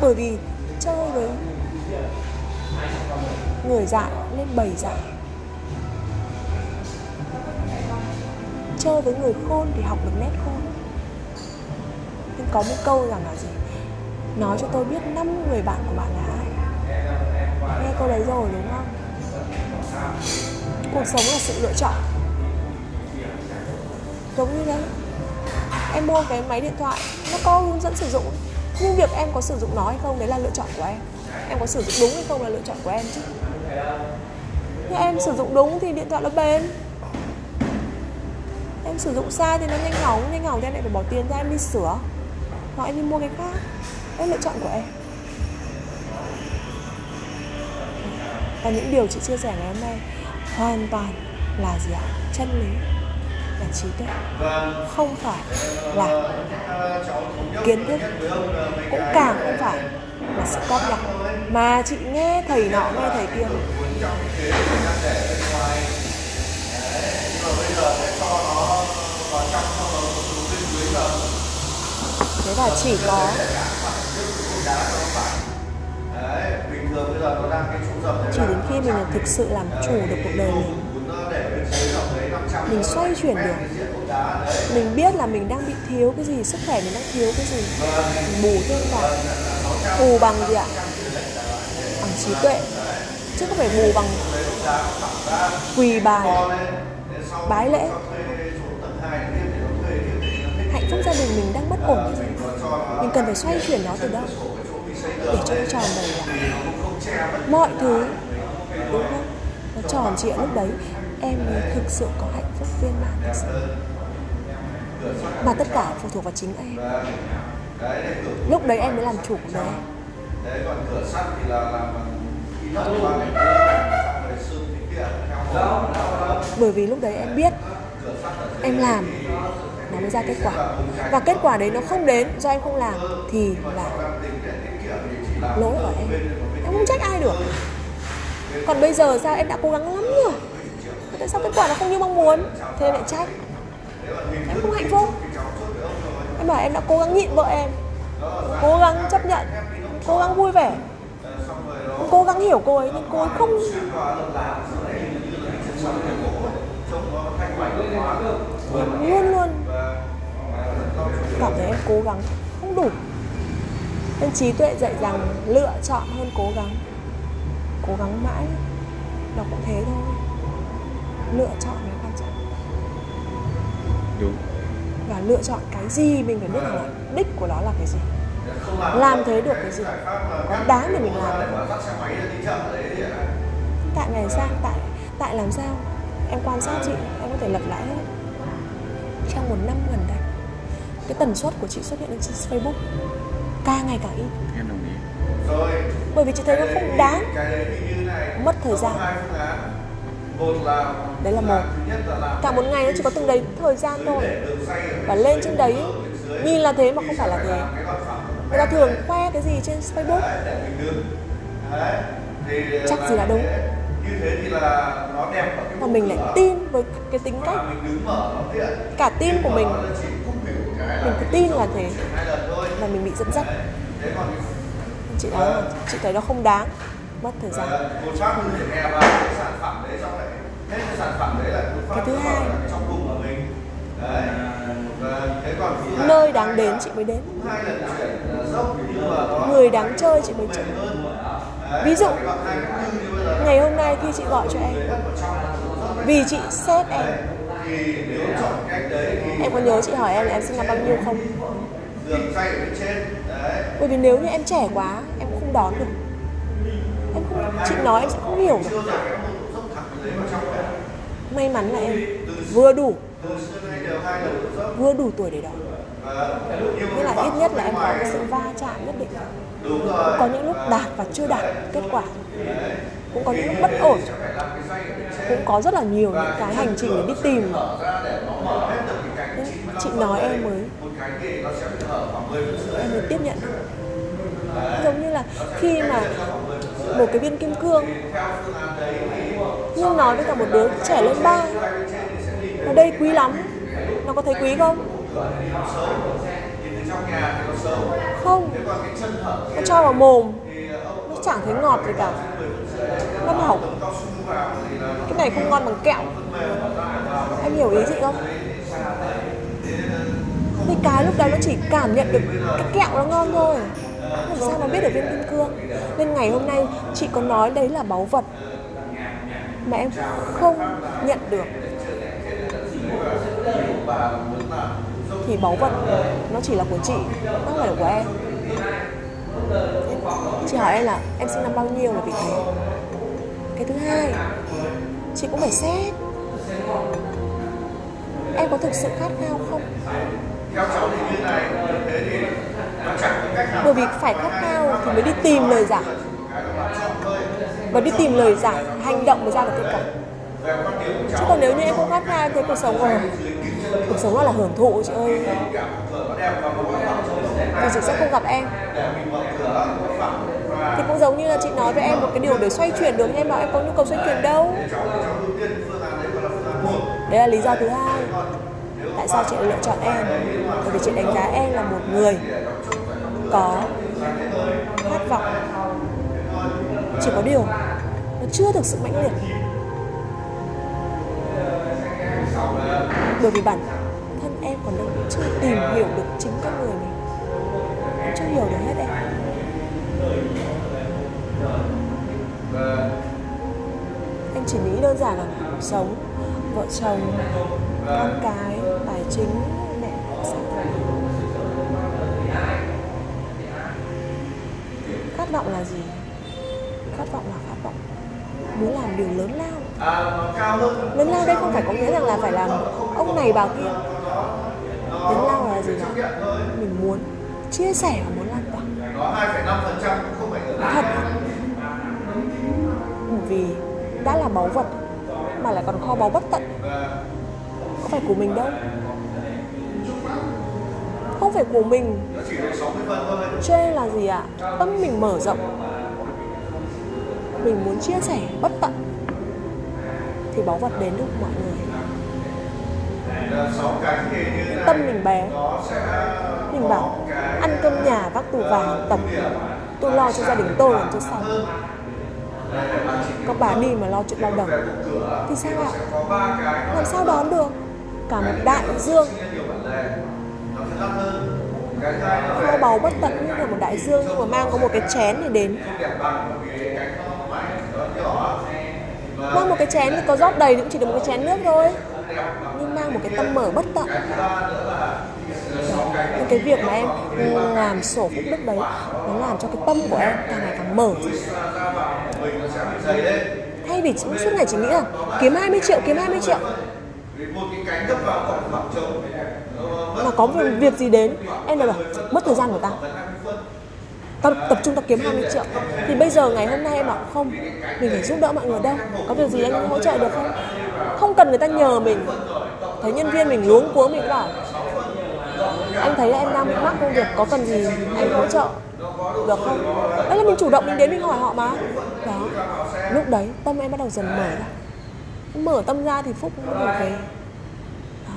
bởi vì chơi với người dại lên bầy dại. Chơi với người khôn thì học được nét khôn nhưng có một câu rằng là gì? Nói cho tôi biết năm người bạn của bạn là ai? Nghe câu đấy rồi, đúng không? Cuộc sống là sự lựa chọn. Giống như đấy. Em mua cái máy điện thoại, nó có hướng dẫn sử dụng. Nhưng việc em có sử dụng nó hay không, đấy là lựa chọn của em. Em có sử dụng đúng hay không là lựa chọn của em chứ. Nhưng em sử dụng đúng thì điện thoại nó bền. Em sử dụng sai thì nó nhanh hỏng nhanh hỏng thì em lại phải bỏ tiền ra em đi sửa hoặc em đi mua cái khác. Đấy, lựa chọn của em. Và những điều chị chia sẻ ngày hôm nay hoàn toàn là gì ạ? Chân lý, là trí tuệ. Không phải là kiến thức, cũng càng không phải là sự cóp nhặt. Mà chị nghe thầy nọ, nghe thầy kia. Thế là chỉ có chỉ đến khi mình thực sự làm chủ được cuộc đời mình mình xoay chuyển được. Mình biết là mình đang bị thiếu cái gì, sức khỏe mình đang thiếu cái gì. Mình bù thêm vào. Bù bằng gì ạ? Bằng trí tuệ. Chứ không phải bù bằng quỳ bài, bái lễ. Hạnh phúc gia đình mình đang bất ổn cái gì mình cần phải xoay chuyển nó từ đâu? Để cho nó tròn đầy lại mọi thứ, đúng không? Nó tròn trịa lúc đấy. Em mới thực sự có hạnh phúc viên mãn thực sự. Mà tất cả phụ thuộc vào chính em. Lúc đấy em mới làm chủ của nó. Bởi vì lúc đấy em biết em làm nó mới ra kết quả. Và kết quả đấy nó không đến, do em không làm, thì là lỗi của em. Em không trách ai được. Còn bây giờ sao em đã cố gắng lắm rồi? Tại sao kết quả nó không như mong muốn? Thế lại trách. Em không hạnh phúc. Em bảo em đã cố gắng nhịn vợ em. Cố gắng chấp nhận. Cố gắng vui vẻ. Cố gắng hiểu cô ấy, nhưng cô ấy không luôn luôn cảm thấy em cố gắng không đủ. Nên trí tuệ dạy rằng lựa chọn hơn cố gắng. Cố gắng mãi nó cũng thế thôi. Lựa chọn mới quan trọng. Đúng. Và lựa chọn cái gì mình phải biết rằng là đích của nó là cái gì. Làm thế được cái gì. Có đáng để mình làm. Tại ngày sang tại tại làm sao? Em quan sát chị em có thể lật lại hết. Trong một năm gần đây cái tần suất của chị xuất hiện lên trên Facebook càng ngày càng ít. Em đồng ý. Bởi vì chị thấy nó không đáng mất thời gian. đấy là một. cả một ngày nó chỉ có từng đấy thời gian thôi. và lên trên đấy nhìn là thế mà không phải là thế. người ta thường khoe cái gì trên Facebook? Chắc gì là đúng. và mình lại tin với cái tính cách. cả tin của mình mình cứ tin là thế. Mà mình bị dẫn dắt. Chị nói là chị thấy nó không đáng. Mất thời gian. Cái thứ hai. Nơi đáng đến chị mới đến. Người đáng chơi chị mới chơi. Ví dụ, ngày hôm nay khi chị gọi cho em, vì chị xét em em có nhớ chị hỏi em là em sinh năm bao nhiêu không? Bởi vì nếu như em trẻ quá em không đón được. Em không chị nói em sẽ không hiểu. Được may mắn là em vừa đủ. vừa đủ tuổi để đón. Nghĩa là ít nhất là em có cái sự va chạm nhất định. Có những lúc đạt và chưa đạt kết quả. Cũng có những lúc bất ổn cũng có rất là nhiều những cái hành trình để đi tìm. Chị nói em mới. Em mới tiếp nhận. Giống như là khi mà một cái viên kim cương, nhưng nói với cả một đứa trẻ lên ba nó đây quý lắm, nó có thấy quý không? Không. Nó cho vào mồm, nó chẳng thấy ngọt gì cả nó bảo, cái này không ngon bằng kẹo. Em hiểu ý chị không? Thì cái lúc đấy nó chỉ cảm nhận được cái kẹo nó ngon thôi. Làm sao mà biết được viên kim cương? Nên ngày hôm nay chị có nói đấy là báu vật mà em không nhận được. Thì báu vật nó chỉ là của chị, nó không phải là của em. Chị hỏi em là em sinh năm bao nhiêu là vì thế? Cái thứ hai. Chị cũng phải xét. Em có thực sự khát khao không? Bởi vì phải khát khao thì mới đi tìm lời giải. Và đi tìm lời giải, hành động mới ra được kết quả. Chứ còn nếu như em không khát khao, em thấy cuộc sống rồi cuộc sống là hưởng thụ, chị ơi. Thì chị sẽ không gặp em cũng giống như là chị nói với em, một cái điều để xoay chuyển được, nhưng em bảo em có nhu cầu xoay chuyển đâu. Đấy là lý do thứ hai tại sao chị lựa chọn em. Bởi vì chị đánh giá em là một người có khát vọng. Chỉ có điều, nó chưa thực sự mãnh liệt. Bởi vì bản thân em còn đang chưa tìm hiểu được chính con người mình. Chưa hiểu được hết em em chỉ nghĩ đơn giản là cuộc sống. Vợ chồng con cái tài chính mẹ sản khát vọng là gì? Khát vọng là khát vọng. Muốn làm điều lớn lao. Lớn lao đây không phải có nghĩa rằng là phải làm ông này bà kia. Lớn lao là gì đó mình muốn chia sẻ và muốn lan tỏa. Thật vì đã là báu vật mà lại còn kho báu bất tận. Không phải của mình đâu. Không phải của mình. Cho nên là gì ạ? À? tâm mình mở rộng. Mình muốn chia sẻ bất tận. Thì báu vật đến được mọi người. Tâm mình bé. Mình bảo, ăn cơm nhà vác tù vàng tập tôi lo cho gia đình tôi làm cho xong các bà đi mà lo chuyện bao đồng thì sao ạ? Làm sao đón được? Cả một đại dương. Kho báu bất tận như là một đại dương nhưng mà mang có một cái chén thì đến. Mang một cái chén thì có rót đầy thì cũng chỉ được một cái chén nước thôi. Nhưng mang một cái tâm mở bất tận. Những cái việc mà em làm sổ phúc đức đấy, nó làm cho cái tâm của em càng ngày càng mở thay vì suốt ngày chỉ nghĩ là kiếm 20 triệu kiếm 20 triệu mà có việc gì đến em lại bảo mất thời gian của ta tập, tập trung ta kiếm 20 triệu thì bây giờ ngày hôm nay em bảo không mình phải giúp đỡ mọi người đâu có việc gì anh hỗ trợ được không không cần người ta nhờ mình thấy nhân viên mình luống cuống mình bảo anh thấy em đang mắc công việc, có cần gì anh hỗ trợ được không? Đấy là mình chủ động mình đến mình hỏi họ mà. Đó. Lúc đấy tâm em bắt đầu dần mở ra. Mở tâm ra thì phúc cũng được về. Đó.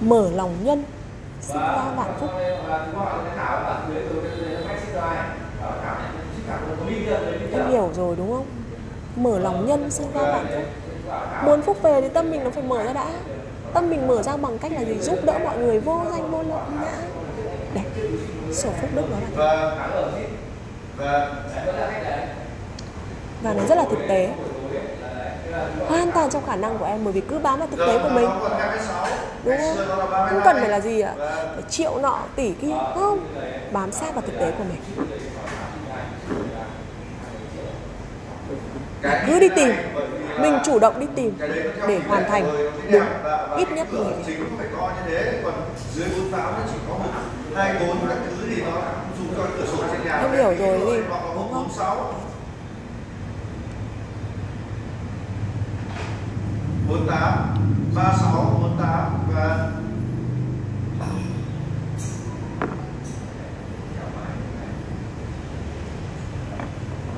mở lòng nhân, sinh ra vạn phúc. Em hiểu rồi, đúng không? Mở lòng nhân, sinh ra vạn phúc. Muốn phúc về thì tâm mình nó phải mở ra đã tâm mình mở ra bằng cách là gì? Giúp đỡ mọi người vô danh, vô lợi ngã đấy sổ phúc đức đó là và nó rất là thực tế. Hoàn toàn trong khả năng của em, bởi vì cứ bám vào thực tế của mình. Đúng không? Không cần phải là gì ạ? Phải triệu nọ, tỷ kia. Không. Bám sát vào thực tế của mình. Cứ đi tìm mình chủ động đi tìm để hoàn thành. Đúng ít nhất người việc em hiểu rồi gì đúng không? 48 36 48 và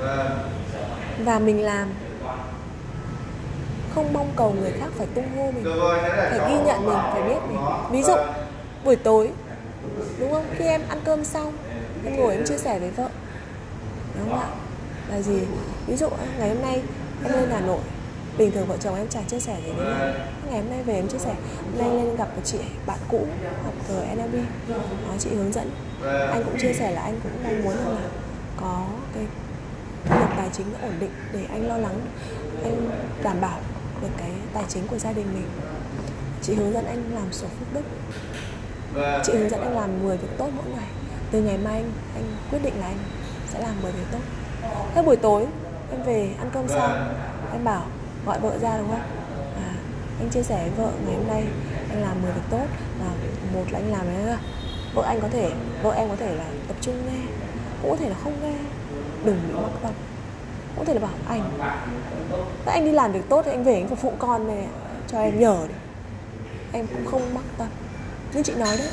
và và mình làm không mong cầu người khác phải tung hô mình phải ghi nhận mình phải biết mình. Ví dụ buổi tối đúng không? Khi em ăn cơm xong em ngồi em chia sẻ với vợ. Đúng không ạ? Là gì? Ví dụ ngày hôm nay em lên hà nội bình thường vợ chồng em chẳng chia sẻ gì với nhau ngày hôm nay về em chia sẻ hôm nay lên gặp một chị bạn cũ học thời NLP đó, chị hướng dẫn. Anh cũng chia sẻ là anh cũng mong muốn là có cái nhập tài chính ổn định để anh lo lắng anh đảm bảo được cái tài chính của gia đình mình. Chị hướng dẫn anh làm sổ phúc đức. Chị hướng dẫn anh làm 10 việc tốt mỗi ngày. Từ ngày mai anh anh quyết định là anh sẽ làm 10 việc tốt. Thế buổi tối em về ăn cơm xong em bảo gọi vợ ra đúng không? À, anh chia sẻ với vợ ngày hôm nay anh làm 10 việc tốt. Là một là anh làm đấy vợ anh có thể vợ em có thể là tập trung nghe cũng có thể là không nghe. Đừng bị mắc tâm cũng có thể là bảo, anh, Tại anh đi làm việc tốt thì anh về anh phục vụ con này, cho em nhờ đi. Em cũng không mắc tâm. Như chị nói đấy,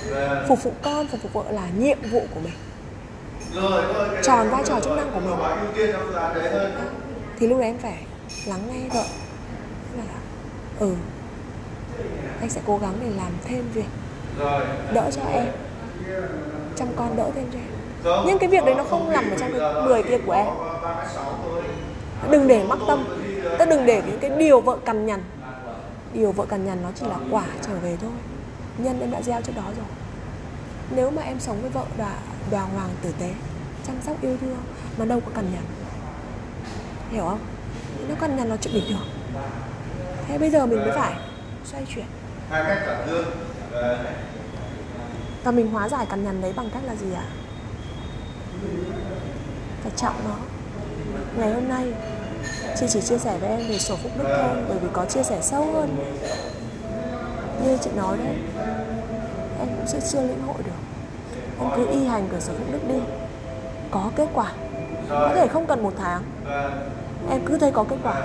phục vụ con, phục vụ vợ là nhiệm vụ của mình. Tròn vai trò chức năng của mình. thì lúc đấy em phải lắng nghe vợ. Là ừ anh sẽ cố gắng để làm thêm việc, đỡ cho em, chăm con đỡ thêm cho em. Nhưng cái việc đấy nó không nằm ở trong cái 10 kia của em đừng để mắc tâm. Tức đừng để những cái điều vợ cằn nhằn. Điều vợ cằn nhằn nó chỉ là quả trở về thôi. Nhân em đã gieo trước đó rồi. Nếu mà em sống với vợ đã đoàn hoàng tử tế chăm sóc yêu thương nó đâu có cằn nhằn. Hiểu không? Nó cằn nhằn là chuyện bình thường. Thế bây giờ mình mới phải xoay chuyển. Và mình hóa giải cằn nhằn đấy bằng cách là gì ạ? Phải trọng nó. Ngày hôm nay chị chỉ chia sẻ với em về sổ phúc đức thôi, bởi vì có chia sẻ sâu hơn. Như chị nói đấy, em cũng sẽ chưa lĩnh hội được. Em cứ y hành cửa sổ phúc đức đi. Có kết quả. Có thể không cần một tháng. Em cứ thấy có kết quả.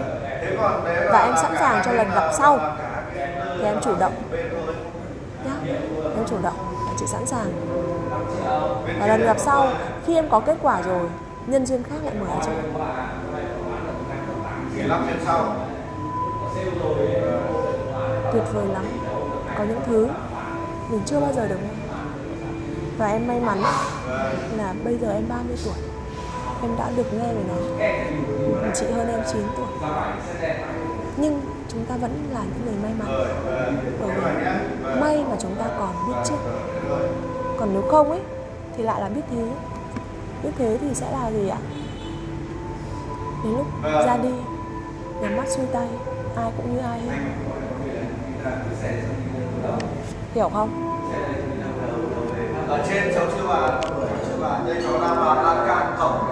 Và em sẵn sàng cho lần gặp sau. thì em chủ động. Nhá, em chủ động. Và chị sẵn sàng. Và lần gặp sau, khi em có kết quả rồi, nhân duyên khác lại mở ra cho 15 phút sau. Tuyệt vời lắm. Có những thứ mình chưa bao giờ được nghe. Và em may mắn là bây giờ em 30 tuổi. Em đã được nghe về nó. Chị hơn em 9 tuổi. Nhưng chúng ta vẫn là những người may mắn. Bởi vì may mà chúng ta còn biết trước. Còn nếu không ấy, thì lại là biết thế. Biết thế thì sẽ là gì ạ? Đến lúc ra đi nhắm mắt xuôi tay, ai cũng như ai hết. Hiểu không? Ở trên cháu chưa vào chưa bà, đây cháu đang vào lan can cổng